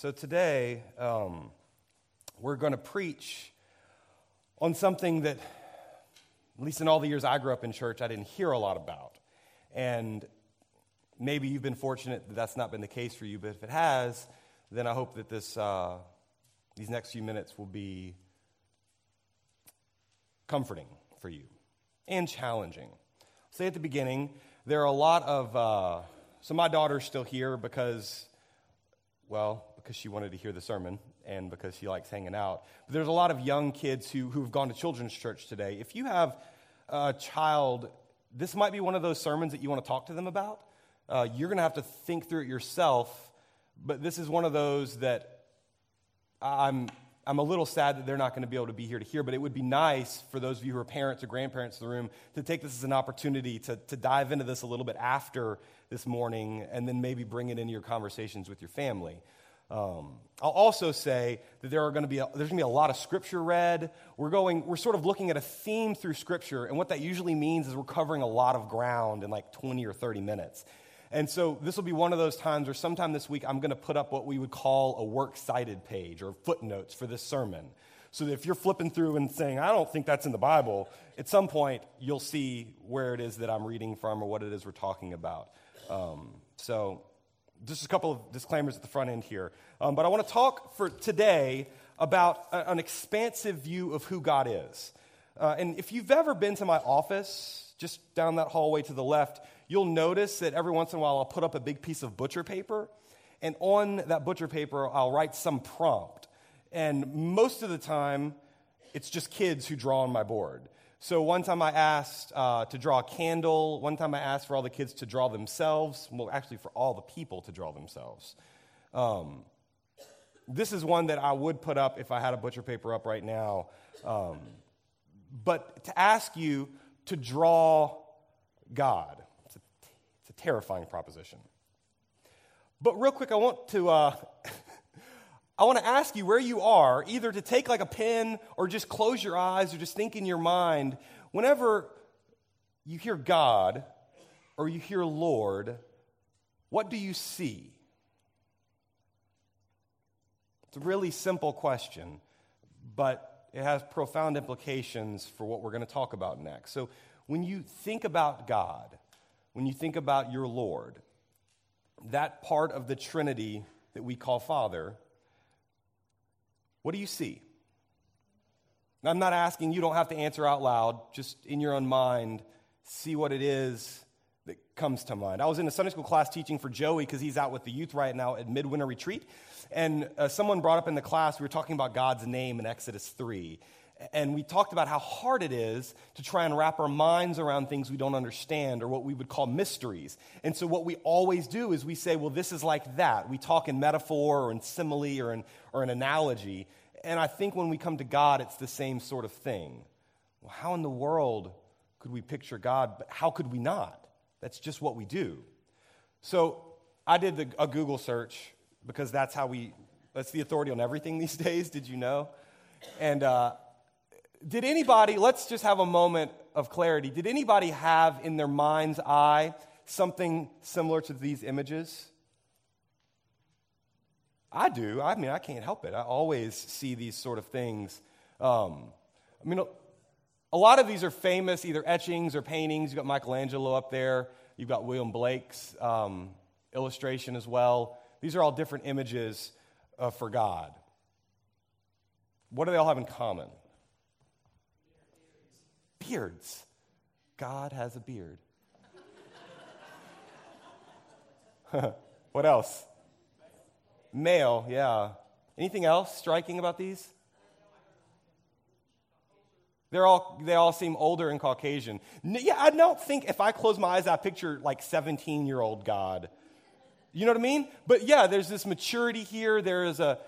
So today, um, we're going to preach on something that, at least in all the years I grew up in church, I didn't hear a lot about. And maybe you've been fortunate that that's not been the case for you, but if it has, then I hope that this, uh, these next few minutes will be comforting for you and challenging. I'll say at the beginning, there are a lot of, uh, so my daughter's still here because, well, because she wanted to hear the sermon and because she likes hanging out. But there's a lot of young kids who, who've gone to children's church today. If you have a child, this might be one of those sermons that you want to talk to them about. Uh, you're going to have to think through it yourself, but this is one of those that I'm, I'm a little sad that they're not going to be able to be here to hear, but it would be nice for those of you who are parents or grandparents in the room to take this as an opportunity to, to dive into this a little bit after this morning and then maybe bring it into your conversations with your family. Um, I'll also say that there are going to be a, there's going to be a lot of scripture read. We're going we're sort of looking at a theme through scripture, and what that usually means is we're covering a lot of ground in like 20 or 30 minutes. And so this will be one of those times where sometime this week I'm going to put up what we would call a works cited page or footnotes for this sermon. So that if you're flipping through and saying, I don't think that's in the Bible, at some point you'll see where it is that I'm reading from or what it is we're talking about. Um, so just a couple of disclaimers at the front end here. Um, but I want to talk for today about a, an expansive view of who God is. Uh, and if you've ever been to my office, just down that hallway to the left, you'll notice that every once in a while I'll put up a big piece of butcher paper. And on that butcher paper, I'll write some prompt. And most of the time, it's just kids who draw on my board. So one time I asked uh, to draw a candle. One time I asked for all the kids to draw themselves. Well, actually, for all the people to draw themselves. Um, this is one that I would put up if I had a butcher paper up right now. Um, but to ask you to draw God, it's a, it's a terrifying proposition. But real quick, I want to. Uh, I want to ask you where you are, either to take like a pen or just close your eyes or just think in your mind. Whenever you hear God or you hear Lord, what do you see? It's a really simple question, but it has profound implications for what we're going to talk about next. So, when you think about God, when you think about your Lord, that part of the Trinity that we call Father, what do you see? I'm not asking, you don't have to answer out loud, just in your own mind, see what it is that comes to mind. I was in a Sunday school class teaching for Joey because he's out with the youth right now at midwinter retreat. And uh, someone brought up in the class, we were talking about God's name in Exodus 3. And we talked about how hard it is to try and wrap our minds around things we don't understand or what we would call mysteries. And so, what we always do is we say, well, this is like that. We talk in metaphor or in simile or in, or an analogy. And I think when we come to God, it's the same sort of thing. Well, how in the world could we picture God? But how could we not? That's just what we do. So, I did the, a Google search because that's how we, that's the authority on everything these days. Did you know? And, uh, did anybody, let's just have a moment of clarity. Did anybody have in their mind's eye something similar to these images? I do. I mean, I can't help it. I always see these sort of things. Um, I mean, a lot of these are famous, either etchings or paintings. You've got Michelangelo up there, you've got William Blake's um, illustration as well. These are all different images uh, for God. What do they all have in common? beards. God has a beard. what else? Male, yeah. Anything else striking about these? They're all, they all seem older and Caucasian. Yeah, I don't think if I close my eyes, I picture like 17 year old God. You know what I mean? But yeah, there's this maturity here. There is a,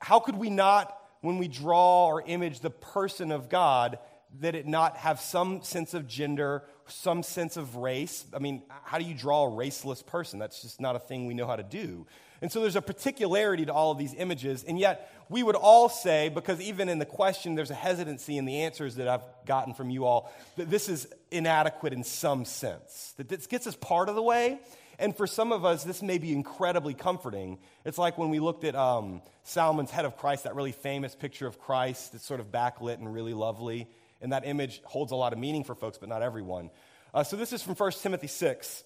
how could we not, when we draw or image the person of God, that it not have some sense of gender, some sense of race. I mean, how do you draw a raceless person? That's just not a thing we know how to do. And so there's a particularity to all of these images, and yet we would all say, because even in the question, there's a hesitancy in the answers that I've gotten from you all, that this is inadequate in some sense. That this gets us part of the way, And for some of us, this may be incredibly comforting. It's like when we looked at um, Sallman's Head of Christ, that really famous picture of Christ that's sort of backlit and really lovely. And that image holds a lot of meaning for folks, but not everyone. Uh, so this is from 1 Timothy 6.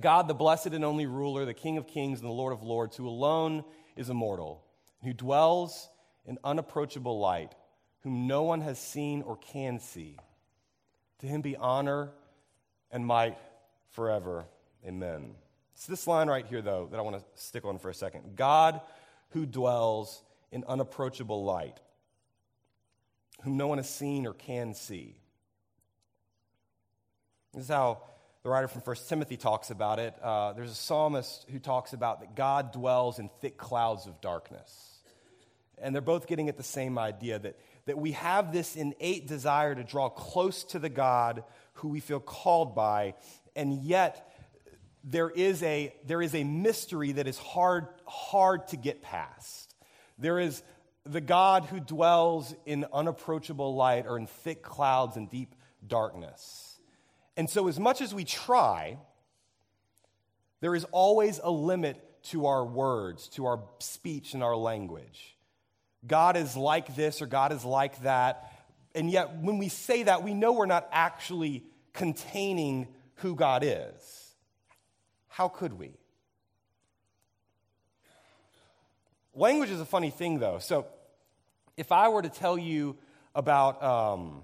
God, the blessed and only ruler, the King of kings and the Lord of lords, who alone is immortal, who dwells in unapproachable light, whom no one has seen or can see. To him be honor and might forever. Amen. It's this line right here, though, that I want to stick on for a second. God who dwells in unapproachable light, whom no one has seen or can see. This is how the writer from 1 Timothy talks about it. Uh, there's a psalmist who talks about that God dwells in thick clouds of darkness. And they're both getting at the same idea that, that we have this innate desire to draw close to the God who we feel called by, and yet there is a, there is a mystery that is hard, hard to get past. There is the God who dwells in unapproachable light or in thick clouds and deep darkness. And so, as much as we try, there is always a limit to our words, to our speech and our language. God is like this or God is like that. And yet, when we say that, we know we're not actually containing who God is. How could we? Language is a funny thing, though. So, if I were to tell you about, um,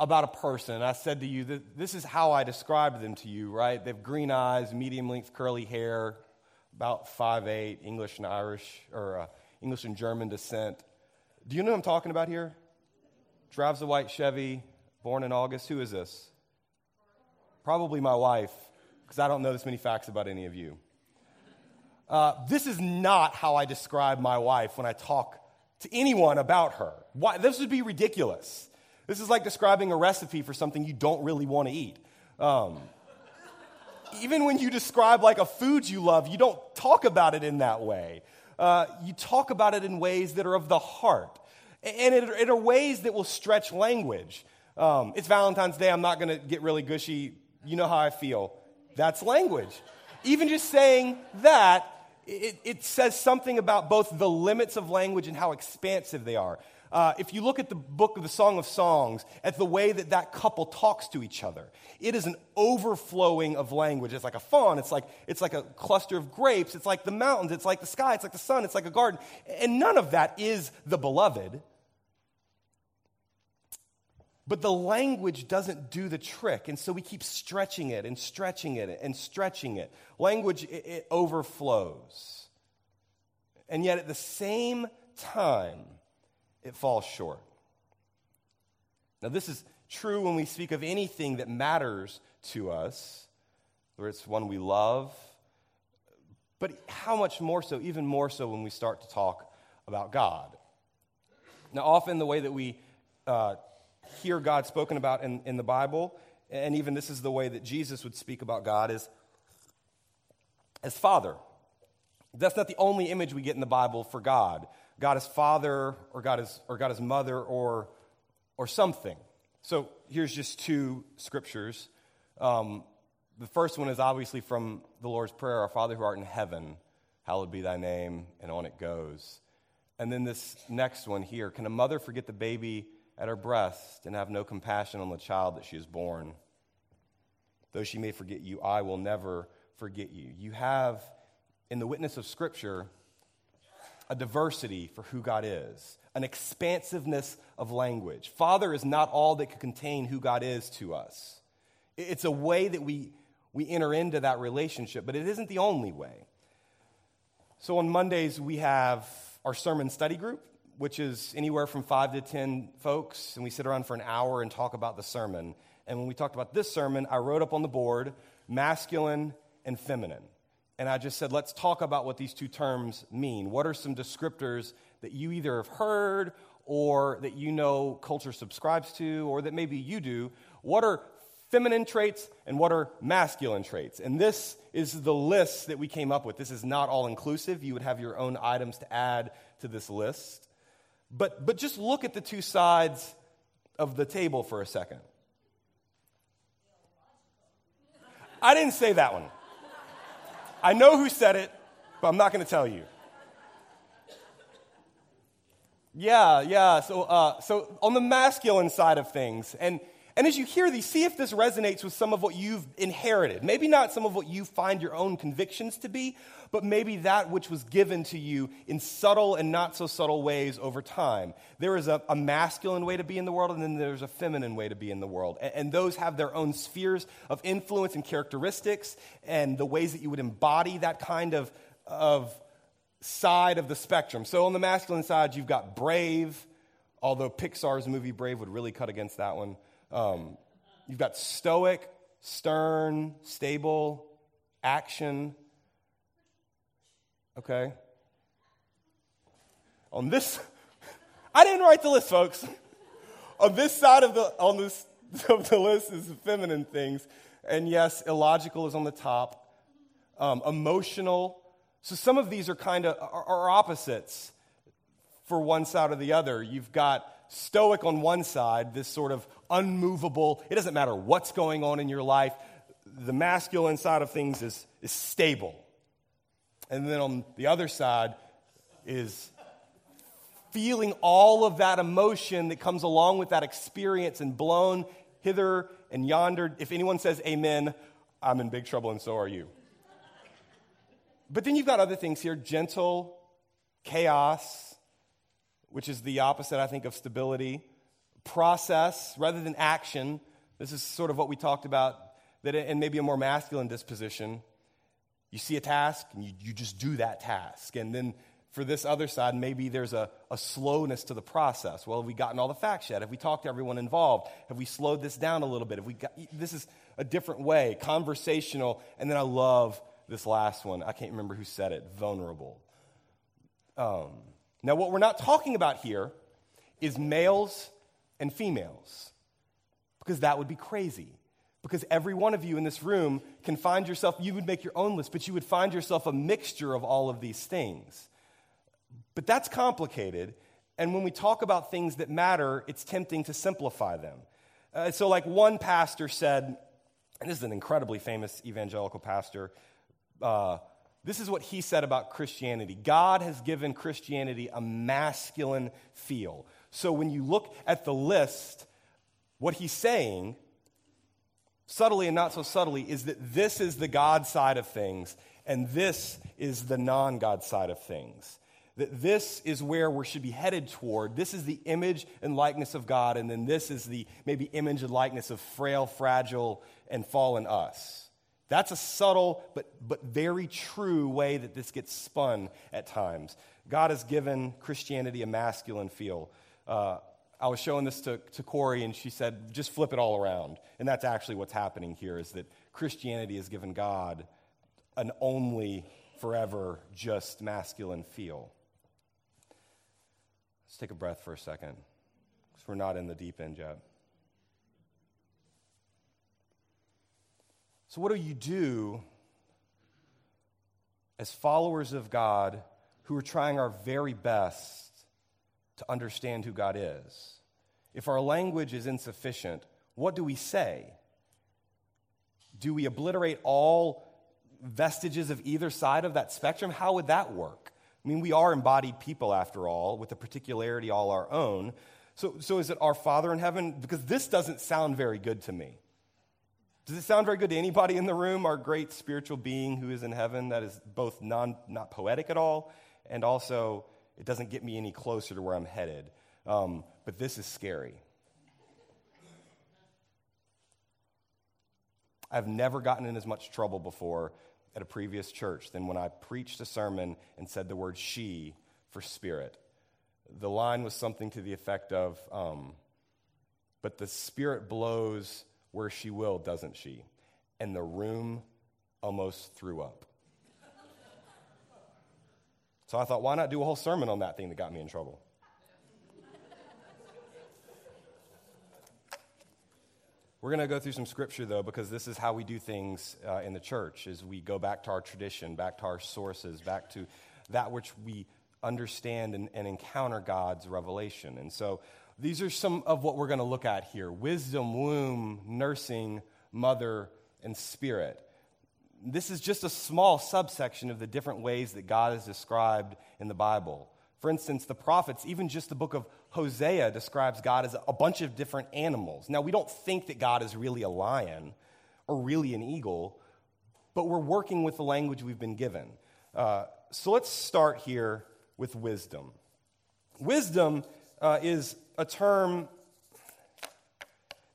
about a person, I said to you that this is how I described them to you, right? They have green eyes, medium length curly hair, about five eight, English and Irish, or uh, English and German descent. Do you know who I'm talking about here? Drives a white Chevy, born in August. Who is this? Probably my wife, because I don't know this many facts about any of you. Uh, this is not how I describe my wife when I talk to anyone about her. Why? This would be ridiculous. This is like describing a recipe for something you don't really want to eat. Um, even when you describe like a food you love, you don't talk about it in that way. Uh, you talk about it in ways that are of the heart, and it, it are ways that will stretch language. Um, it's Valentine's Day. I'm not going to get really gushy. You know how I feel. That's language. Even just saying that, it, it says something about both the limits of language and how expansive they are. Uh, if you look at the book of the Song of Songs, at the way that that couple talks to each other, it is an overflowing of language. It's like a fawn, it's like, it's like a cluster of grapes, it's like the mountains, it's like the sky, it's like the sun, it's like a garden. And none of that is the beloved. But the language doesn't do the trick. And so we keep stretching it and stretching it and stretching it. Language, it, it overflows. And yet at the same time, it falls short. Now, this is true when we speak of anything that matters to us, whether it's one we love, but how much more so, even more so, when we start to talk about God. Now, often the way that we uh, hear God spoken about in, in the Bible, and even this is the way that Jesus would speak about God, is as Father. That's not the only image we get in the Bible for God. God is Father, or God is, or God is Mother, or, or something. So here's just two scriptures. Um, the first one is obviously from the Lord's Prayer Our Father who art in heaven, hallowed be thy name, and on it goes. And then this next one here Can a mother forget the baby at her breast and have no compassion on the child that she has born. Though she may forget you, I will never forget you. You have, in the witness of Scripture, a diversity for who God is, an expansiveness of language. Father is not all that could contain who God is to us. It's a way that we, we enter into that relationship, but it isn't the only way. So on Mondays, we have our sermon study group which is anywhere from five to 10 folks, and we sit around for an hour and talk about the sermon. And when we talked about this sermon, I wrote up on the board masculine and feminine. And I just said, let's talk about what these two terms mean. What are some descriptors that you either have heard or that you know culture subscribes to or that maybe you do? What are feminine traits and what are masculine traits? And this is the list that we came up with. This is not all inclusive. You would have your own items to add to this list. But, but just look at the two sides of the table for a second. I didn't say that one. I know who said it, but I'm not going to tell you. Yeah, yeah. So, uh, so on the masculine side of things, and and as you hear these, see if this resonates with some of what you've inherited. Maybe not some of what you find your own convictions to be, but maybe that which was given to you in subtle and not so subtle ways over time. There is a, a masculine way to be in the world, and then there's a feminine way to be in the world. And, and those have their own spheres of influence and characteristics, and the ways that you would embody that kind of, of side of the spectrum. So on the masculine side, you've got brave, although Pixar's movie Brave would really cut against that one. Um, you've got stoic, stern, stable, action. Okay? On this, I didn't write the list, folks. on this side of the, on this, of the list is feminine things. And yes, illogical is on the top. Um, emotional. So some of these are kind of are, are opposites for one side or the other. You've got stoic on one side, this sort of unmovable, it doesn't matter what's going on in your life. The masculine side of things is, is stable. And then on the other side is feeling all of that emotion that comes along with that experience and blown hither and yonder. If anyone says amen, I'm in big trouble and so are you. But then you've got other things here gentle, chaos, which is the opposite, I think, of stability, process rather than action. This is sort of what we talked about, that and maybe a more masculine disposition. You see a task and you, you just do that task. And then for this other side, maybe there's a, a slowness to the process. Well, have we gotten all the facts yet? Have we talked to everyone involved? Have we slowed this down a little bit? Have we got, this is a different way, conversational. And then I love this last one. I can't remember who said it vulnerable. Um, now, what we're not talking about here is males and females, because that would be crazy. Because every one of you in this room can find yourself, you would make your own list, but you would find yourself a mixture of all of these things. But that's complicated. And when we talk about things that matter, it's tempting to simplify them. Uh, so, like one pastor said, and this is an incredibly famous evangelical pastor, uh, this is what he said about Christianity God has given Christianity a masculine feel. So when you look at the list, what he's saying, subtly and not so subtly, is that this is the God side of things, and this is the non God side of things. That this is where we should be headed toward. This is the image and likeness of God, and then this is the maybe image and likeness of frail, fragile, and fallen us. That's a subtle but, but very true way that this gets spun at times. God has given Christianity a masculine feel. Uh, I was showing this to, to Corey, and she said, just flip it all around. And that's actually what's happening here is that Christianity has given God an only, forever, just masculine feel. Let's take a breath for a second, because we're not in the deep end yet. So, what do you do as followers of God who are trying our very best to understand who God is? If our language is insufficient, what do we say? Do we obliterate all vestiges of either side of that spectrum? How would that work? I mean, we are embodied people after all, with a particularity all our own. So, so is it our Father in heaven? Because this doesn't sound very good to me. Does it sound very good to anybody in the room? Our great spiritual being who is in heaven, that is both non, not poetic at all, and also it doesn't get me any closer to where I'm headed. Um, but this is scary. I've never gotten in as much trouble before at a previous church than when I preached a sermon and said the word she for spirit. The line was something to the effect of, um, but the spirit blows where she will, doesn't she? And the room almost threw up. So I thought, why not do a whole sermon on that thing that got me in trouble? We're going to go through some scripture though, because this is how we do things uh, in the church: is we go back to our tradition, back to our sources, back to that which we understand and, and encounter God's revelation. And so, these are some of what we're going to look at here wisdom, womb, nursing, mother, and spirit. this is just a small subsection of the different ways that God is described in the Bible. For instance, the prophets, even just the book of Hosea, describes God as a bunch of different animals. Now, we don't think that God is really a lion or really an eagle, but we're working with the language we've been given. Uh, so let's start here with wisdom. Wisdom uh, is a term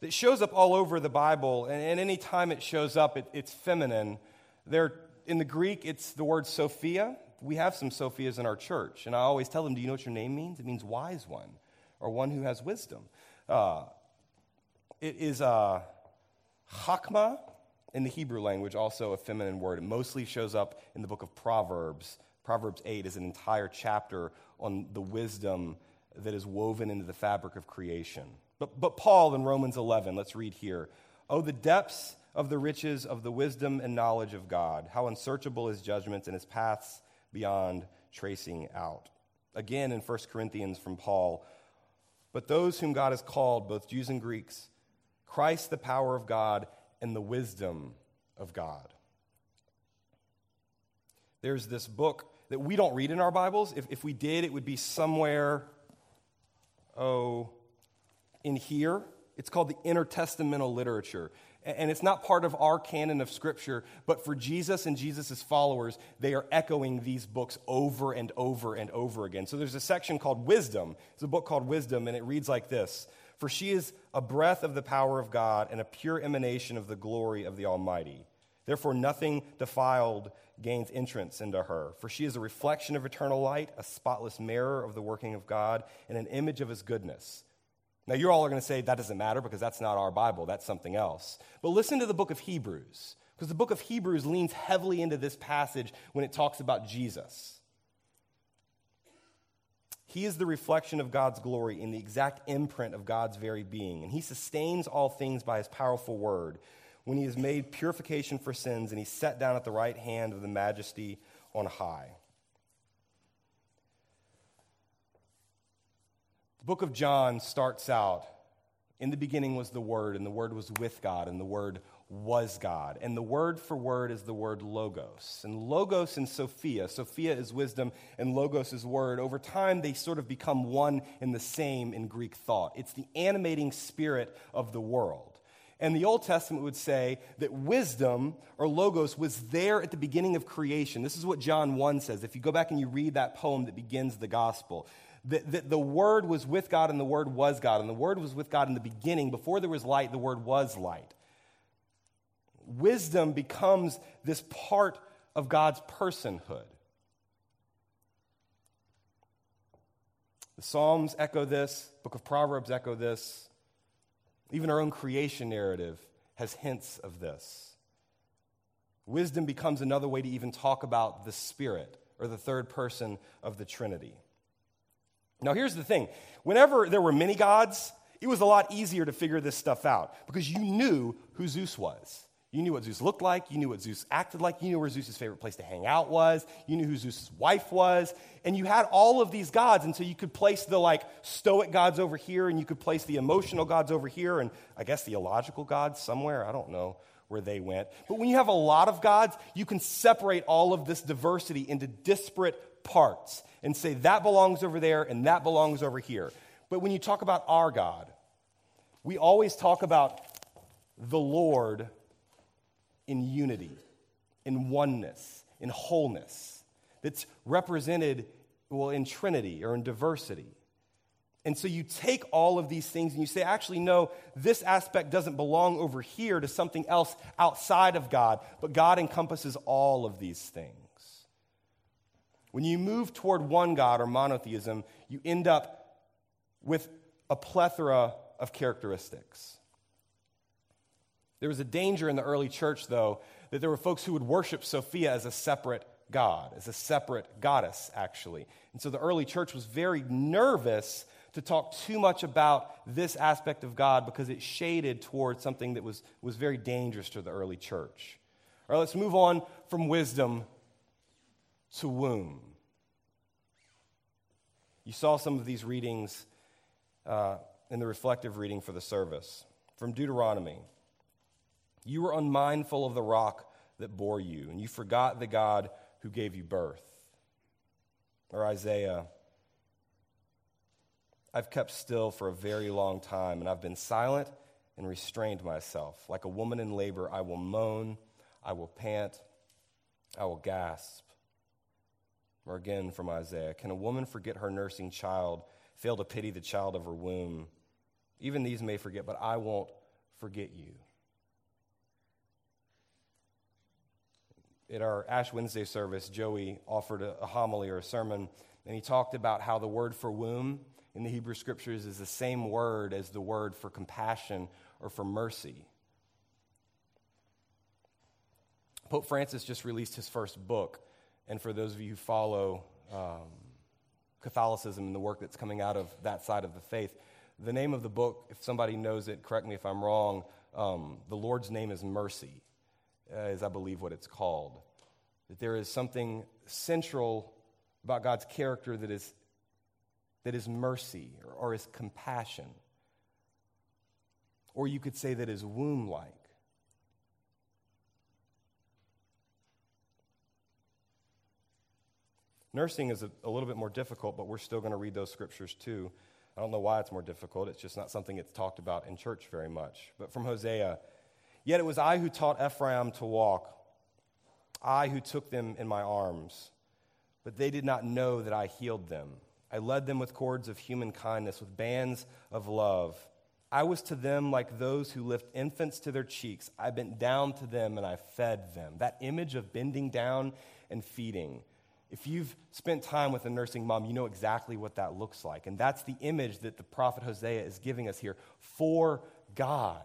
that shows up all over the Bible, and, and any time it shows up, it, it's feminine. There, in the Greek, it's the word Sophia. We have some Sophias in our church, and I always tell them, Do you know what your name means? It means wise one, or one who has wisdom. Uh, it is uh, Chokmah in the Hebrew language, also a feminine word. It mostly shows up in the book of Proverbs. Proverbs 8 is an entire chapter on the wisdom that is woven into the fabric of creation. But, but Paul in Romans 11, let's read here. Oh, the depths of the riches of the wisdom and knowledge of God, how unsearchable his judgments and his paths beyond tracing out. Again in 1 Corinthians from Paul, but those whom God has called, both Jews and Greeks, Christ the power of God and the wisdom of God. There's this book that we don't read in our Bibles. If, if we did, it would be somewhere, oh, in here. It's called the intertestamental literature. And it's not part of our canon of Scripture, but for Jesus and Jesus' followers, they are echoing these books over and over and over again. So there's a section called Wisdom. It's a book called Wisdom, and it reads like this For she is a breath of the power of God and a pure emanation of the glory of the Almighty. Therefore, nothing defiled gains entrance into her. For she is a reflection of eternal light, a spotless mirror of the working of God, and an image of his goodness. Now, you all are going to say that doesn't matter because that's not our Bible, that's something else. But listen to the book of Hebrews, because the book of Hebrews leans heavily into this passage when it talks about Jesus. He is the reflection of God's glory in the exact imprint of God's very being, and he sustains all things by his powerful word. When he has made purification for sins, and he sat down at the right hand of the majesty on high. The book of John starts out In the beginning was the Word, and the Word was with God, and the Word was God. And the word for word is the word logos. And logos and Sophia, Sophia is wisdom, and logos is word. Over time, they sort of become one and the same in Greek thought. It's the animating spirit of the world. And the Old Testament would say that wisdom or logos was there at the beginning of creation. This is what John 1 says. If you go back and you read that poem that begins the gospel, that, that the Word was with God and the Word was God, and the Word was with God in the beginning. Before there was light, the Word was light. Wisdom becomes this part of God's personhood. The Psalms echo this, Book of Proverbs echo this. Even our own creation narrative has hints of this. Wisdom becomes another way to even talk about the Spirit or the third person of the Trinity. Now, here's the thing whenever there were many gods, it was a lot easier to figure this stuff out because you knew who Zeus was. You knew what Zeus looked like. You knew what Zeus acted like. You knew where Zeus' favorite place to hang out was. You knew who Zeus' wife was. And you had all of these gods. And so you could place the like stoic gods over here and you could place the emotional gods over here and I guess the illogical gods somewhere. I don't know where they went. But when you have a lot of gods, you can separate all of this diversity into disparate parts and say that belongs over there and that belongs over here. But when you talk about our God, we always talk about the Lord in unity, in oneness, in wholeness, that's represented, well, in Trinity or in diversity. And so you take all of these things and you say, actually, no, this aspect doesn't belong over here to something else outside of God, but God encompasses all of these things. When you move toward one God or monotheism, you end up with a plethora of characteristics. There was a danger in the early church, though, that there were folks who would worship Sophia as a separate god, as a separate goddess, actually. And so the early church was very nervous to talk too much about this aspect of God because it shaded towards something that was, was very dangerous to the early church. All right, let's move on from wisdom to womb. You saw some of these readings uh, in the reflective reading for the service from Deuteronomy. You were unmindful of the rock that bore you, and you forgot the God who gave you birth. Or Isaiah, I've kept still for a very long time, and I've been silent and restrained myself. Like a woman in labor, I will moan, I will pant, I will gasp. Or again from Isaiah Can a woman forget her nursing child, fail to pity the child of her womb? Even these may forget, but I won't forget you. At our Ash Wednesday service, Joey offered a, a homily or a sermon, and he talked about how the word for womb in the Hebrew scriptures is the same word as the word for compassion or for mercy. Pope Francis just released his first book, and for those of you who follow um, Catholicism and the work that's coming out of that side of the faith, the name of the book, if somebody knows it, correct me if I'm wrong, um, the Lord's name is Mercy, uh, is I believe what it's called. That there is something central about God's character that is that is mercy or, or is compassion. Or you could say that is womb like. Nursing is a, a, little bit more difficult, but we're still going to read those scriptures too. I don't know why it's more difficult. It's just not something that's talked about in church very much. But from Hosea, yet it was I who taught Ephraim to walk, I who took them in my arms, but they did not know that I healed them. I led them with cords of human kindness, with bands of love. I was to them like those who lift infants to their cheeks. I bent down to them and I fed them. That image of bending down and feeding. If you've spent time with a nursing mom, you know exactly what that looks like. And that's the image that the prophet Hosea is giving us here for God.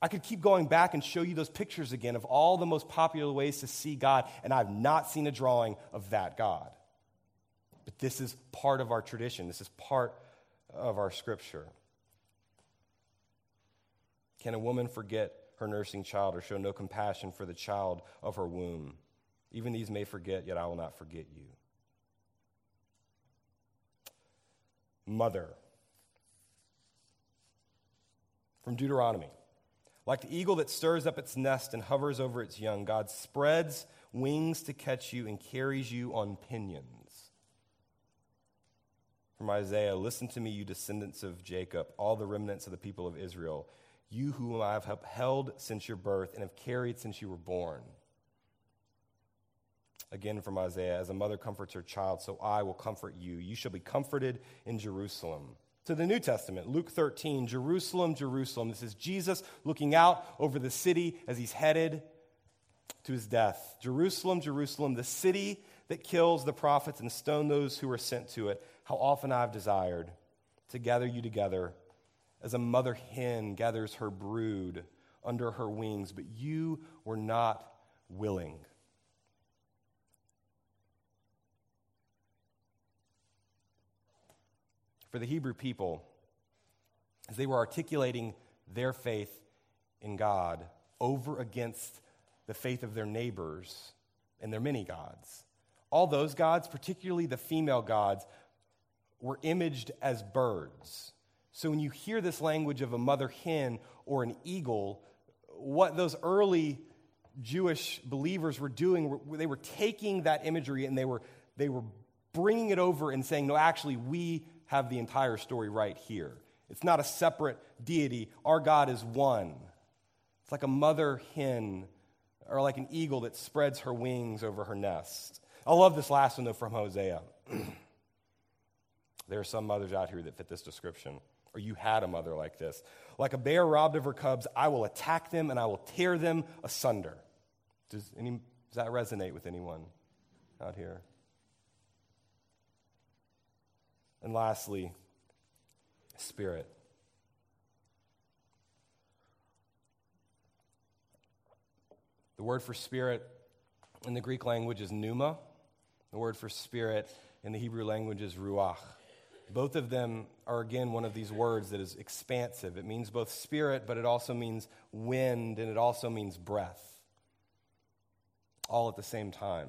I could keep going back and show you those pictures again of all the most popular ways to see God, and I've not seen a drawing of that God. But this is part of our tradition, this is part of our scripture. Can a woman forget her nursing child or show no compassion for the child of her womb? Even these may forget, yet I will not forget you. Mother. From Deuteronomy. Like the eagle that stirs up its nest and hovers over its young, God spreads wings to catch you and carries you on pinions from Isaiah Listen to me, you descendants of Jacob, all the remnants of the people of Israel, you whom I have upheld since your birth and have carried since you were born. Again from Isaiah As a mother comforts her child, so I will comfort you. You shall be comforted in Jerusalem. To the New Testament, Luke 13, Jerusalem, Jerusalem. This is Jesus looking out over the city as he's headed to his death. Jerusalem, Jerusalem, the city that kills the prophets and stone those who are sent to it. How often I've desired to gather you together as a mother hen gathers her brood under her wings, but you were not willing. For the Hebrew people, as they were articulating their faith in God over against the faith of their neighbors and their many gods, all those gods, particularly the female gods, were imaged as birds. So when you hear this language of a mother hen or an eagle, what those early Jewish believers were doing, they were taking that imagery and they were, they were bringing it over and saying, no, actually, we have the entire story right here. It's not a separate deity. Our God is one. It's like a mother hen or like an eagle that spreads her wings over her nest. I love this last one, though, from Hosea. there are some mothers out here that fit this description, or you had a mother like this. Like a bear robbed of her cubs, I will attack them and I will tear them asunder. Does, any, does that resonate with anyone out here? And lastly, spirit. The word for spirit in the Greek language is pneuma. The word for spirit in the Hebrew language is ruach. Both of them are, again, one of these words that is expansive. It means both spirit, but it also means wind, and it also means breath, all at the same time.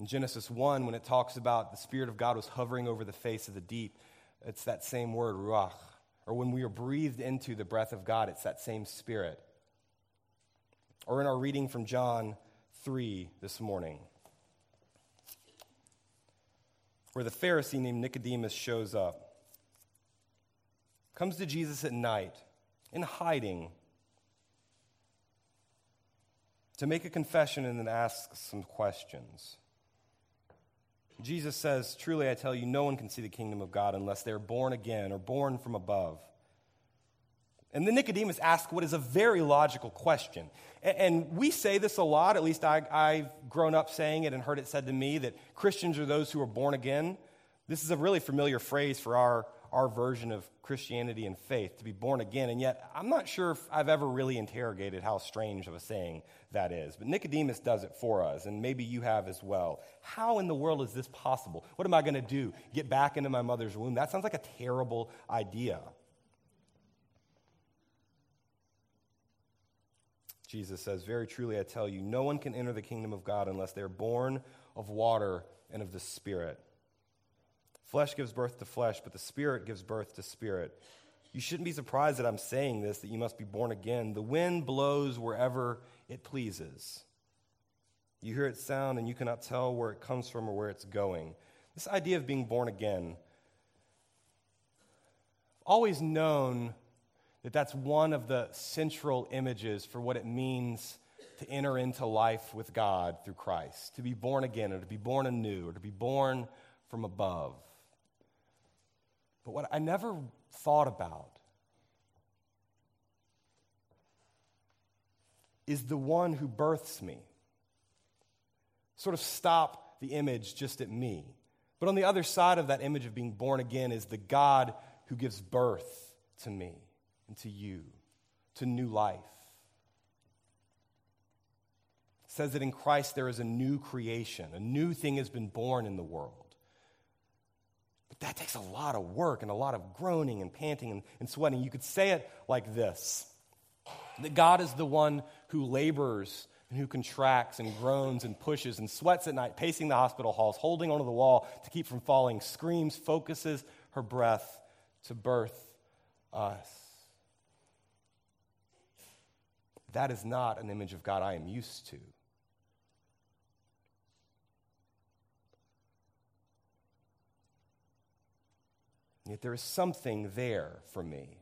In Genesis 1, when it talks about the Spirit of God was hovering over the face of the deep, it's that same word, ruach. Or when we are breathed into the breath of God, it's that same Spirit. or in our reading from John 3 this morning, where the Pharisee named Nicodemus shows up, comes to Jesus at night in hiding to make a confession and then ask some questions. Jesus says, Truly I tell you, no one can see the kingdom of God unless they're born again or born from above. And then Nicodemus asks what is a very logical question. And we say this a lot, at least I, have grown up saying it and heard it said to me that Christians are those who are born again. This is a really familiar phrase for our, our version of Christianity and faith, to be born again. And yet, I'm not sure if I've ever really interrogated how strange of a saying that is. But Nicodemus does it for us, and maybe you have as well. How in the world is this possible? What am I going to do? Get back into my mother's womb? That sounds like a terrible idea. Jesus says, Very truly, I tell you, no one can enter the kingdom of God unless they are born of water and of the Spirit. Flesh gives birth to flesh, but the Spirit gives birth to spirit. You shouldn't be surprised that I'm saying this, that you must be born again. The wind blows wherever it pleases. You hear its sound, and you cannot tell where it comes from or where it's going. This idea of being born again, I've always known that that's one of the central images for what it means to enter into life with God through Christ, to be born again, or to be born anew, or to be born from above. But what I never thought about is the one who births me. Sort of stop the image just at me. But on the other side of that image of being born again is the God who gives birth to me and to you, to new life. Says that in Christ there is a new creation, a new thing has been born in the world. That takes a lot of work and a lot of groaning and panting and, and sweating. You could say it like this that God is the one who labors and who contracts and groans and pushes and sweats at night, pacing the hospital halls, holding onto the wall to keep from falling, screams, focuses her breath to birth us. That is not an image of God I am used to. Yet there is something there for me.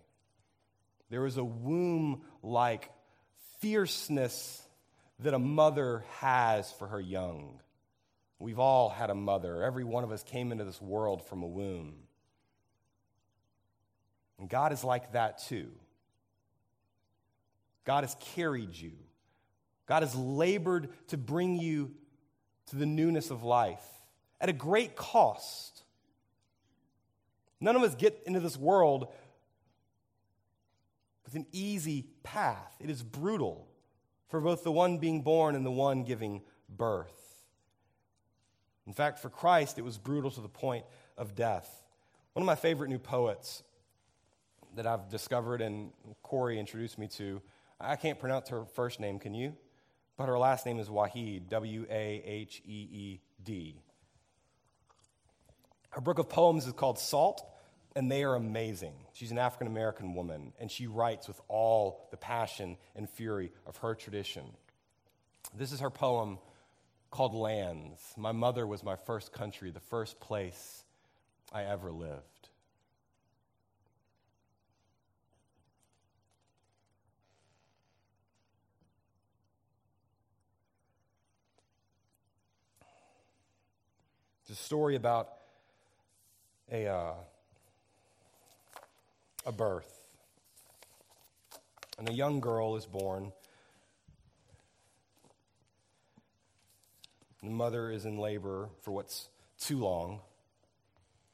There is a womb like fierceness that a mother has for her young. We've all had a mother. Every one of us came into this world from a womb. And God is like that too. God has carried you. God has labored to bring you to the newness of life at a great cost. None of us get into this world with an easy path. It is brutal for both the one being born and the one giving birth. In fact, for Christ, it was brutal to the point of death. One of my favorite new poets that I've discovered and Corey introduced me to, I can't pronounce her first name, can you? But her last name is Waheed, W A H E E D. Her book of poems is called Salt, and they are amazing. She's an African American woman, and she writes with all the passion and fury of her tradition. This is her poem called Lands. My mother was my first country, the first place I ever lived. It's a story about a. Uh, a birth. And a young girl is born. The mother is in labor for what's too long,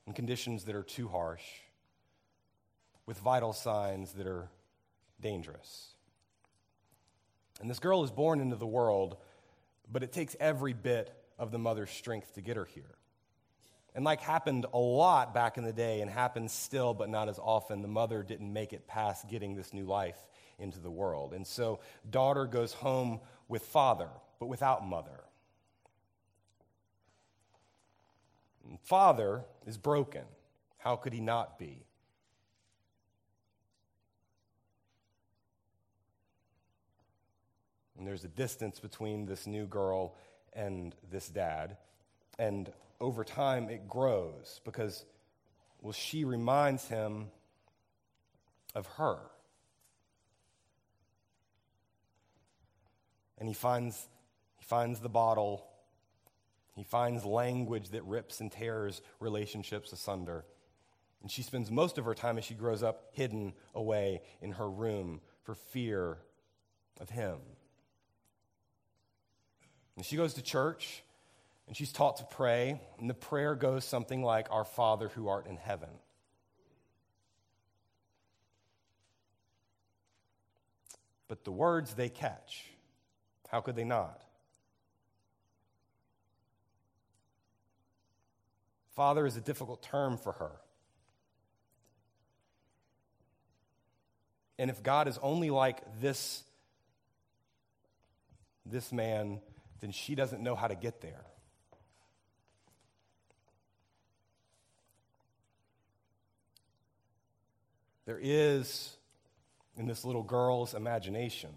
in conditions that are too harsh, with vital signs that are dangerous. And this girl is born into the world, but it takes every bit of the mother's strength to get her here. And like happened a lot back in the day and happens still, but not as often, the mother didn't make it past getting this new life into the world. And so daughter goes home with father, but without mother. And father is broken. How could he not be? And there's a distance between this new girl and this dad. And over time, it grows because, well, she reminds him of her. And he finds, he finds the bottle. He finds language that rips and tears relationships asunder. And she spends most of her time as she grows up hidden away in her room for fear of him. And she goes to church and she's taught to pray, and the prayer goes something like, Our Father who art in heaven. But the words they catch, how could they not? Father is a difficult term for her. And if God is only like this, this man, then she doesn't know how to get there. There is in this little girl's imagination.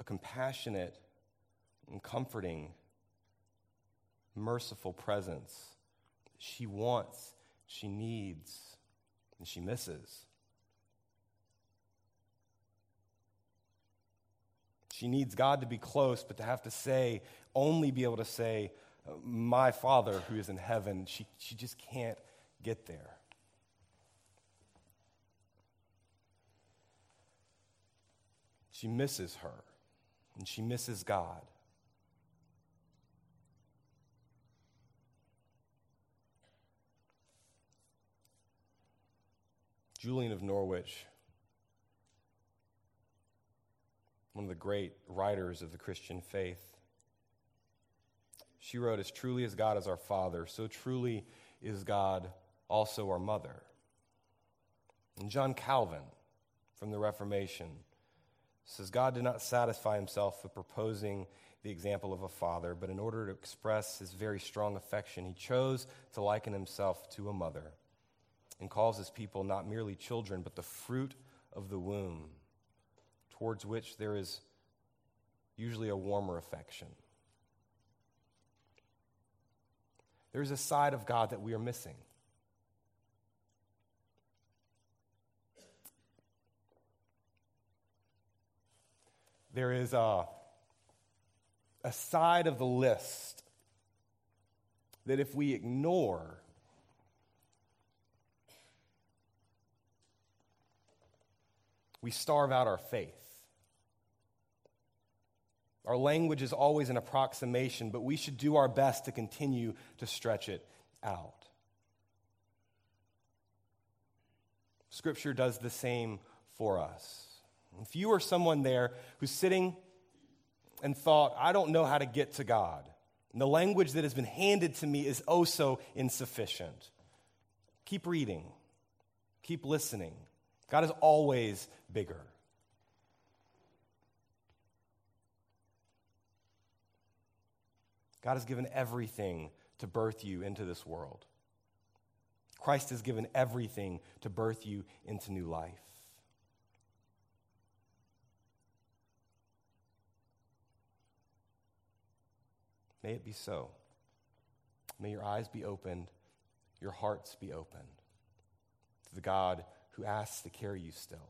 A compassionate and comforting, merciful presence she wants, she needs, and she misses. She needs God to be close, but to have to say, only be able to say, My Father who is in heaven, she, she just can't get there. She misses her, and she misses God. Julian of Norwich one of the great writers of the Christian faith. She wrote, As truly as God is our Father, so truly is God also our mother. And John Calvin from the Reformation says, God did not satisfy himself with proposing the example of a father, but in order to express his very strong affection, he chose to liken himself to a mother and calls his people not merely children, but the fruit of the womb towards which there is usually a warmer affection. There's a side of God that we are missing. There is a, a side of the list that if we ignore, we starve out our faith. Our language is always an approximation, but we should do our best to continue to stretch it out. Scripture does the same for us. If you are someone there who's sitting and thought, I don't know how to get to God, and the language that has been handed to me is oh so insufficient, keep reading, keep listening. God is always bigger. God has given everything to birth you into this world. Christ has given everything to birth you into new life. May it be so. May your eyes be opened, your hearts be opened to the God who asks to carry you still.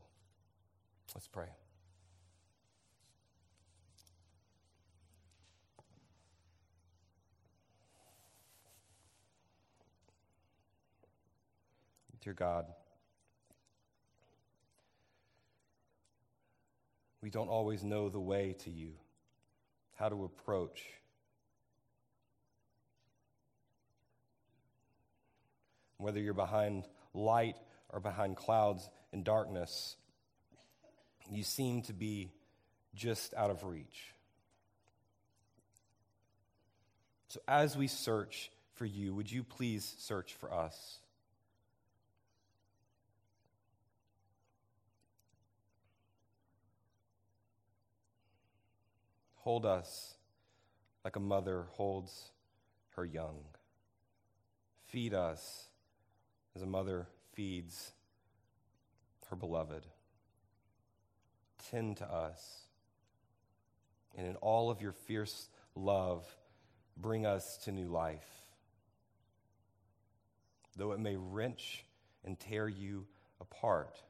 Let's pray. Dear God, we don't always know the way to you, how to approach. Whether you're behind light or behind clouds and darkness, you seem to be just out of reach. So, as we search for you, would you please search for us? Hold us like a mother holds her young. Feed us as a mother feeds her beloved. Tend to us. And in all of your fierce love, bring us to new life. Though it may wrench and tear you apart,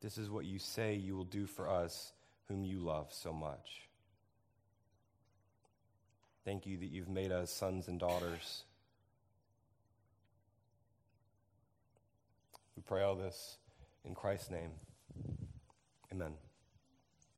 this is what you say you will do for us whom you love so much. Thank you that you've made us sons and daughters. We pray all this in Christ's name. Amen.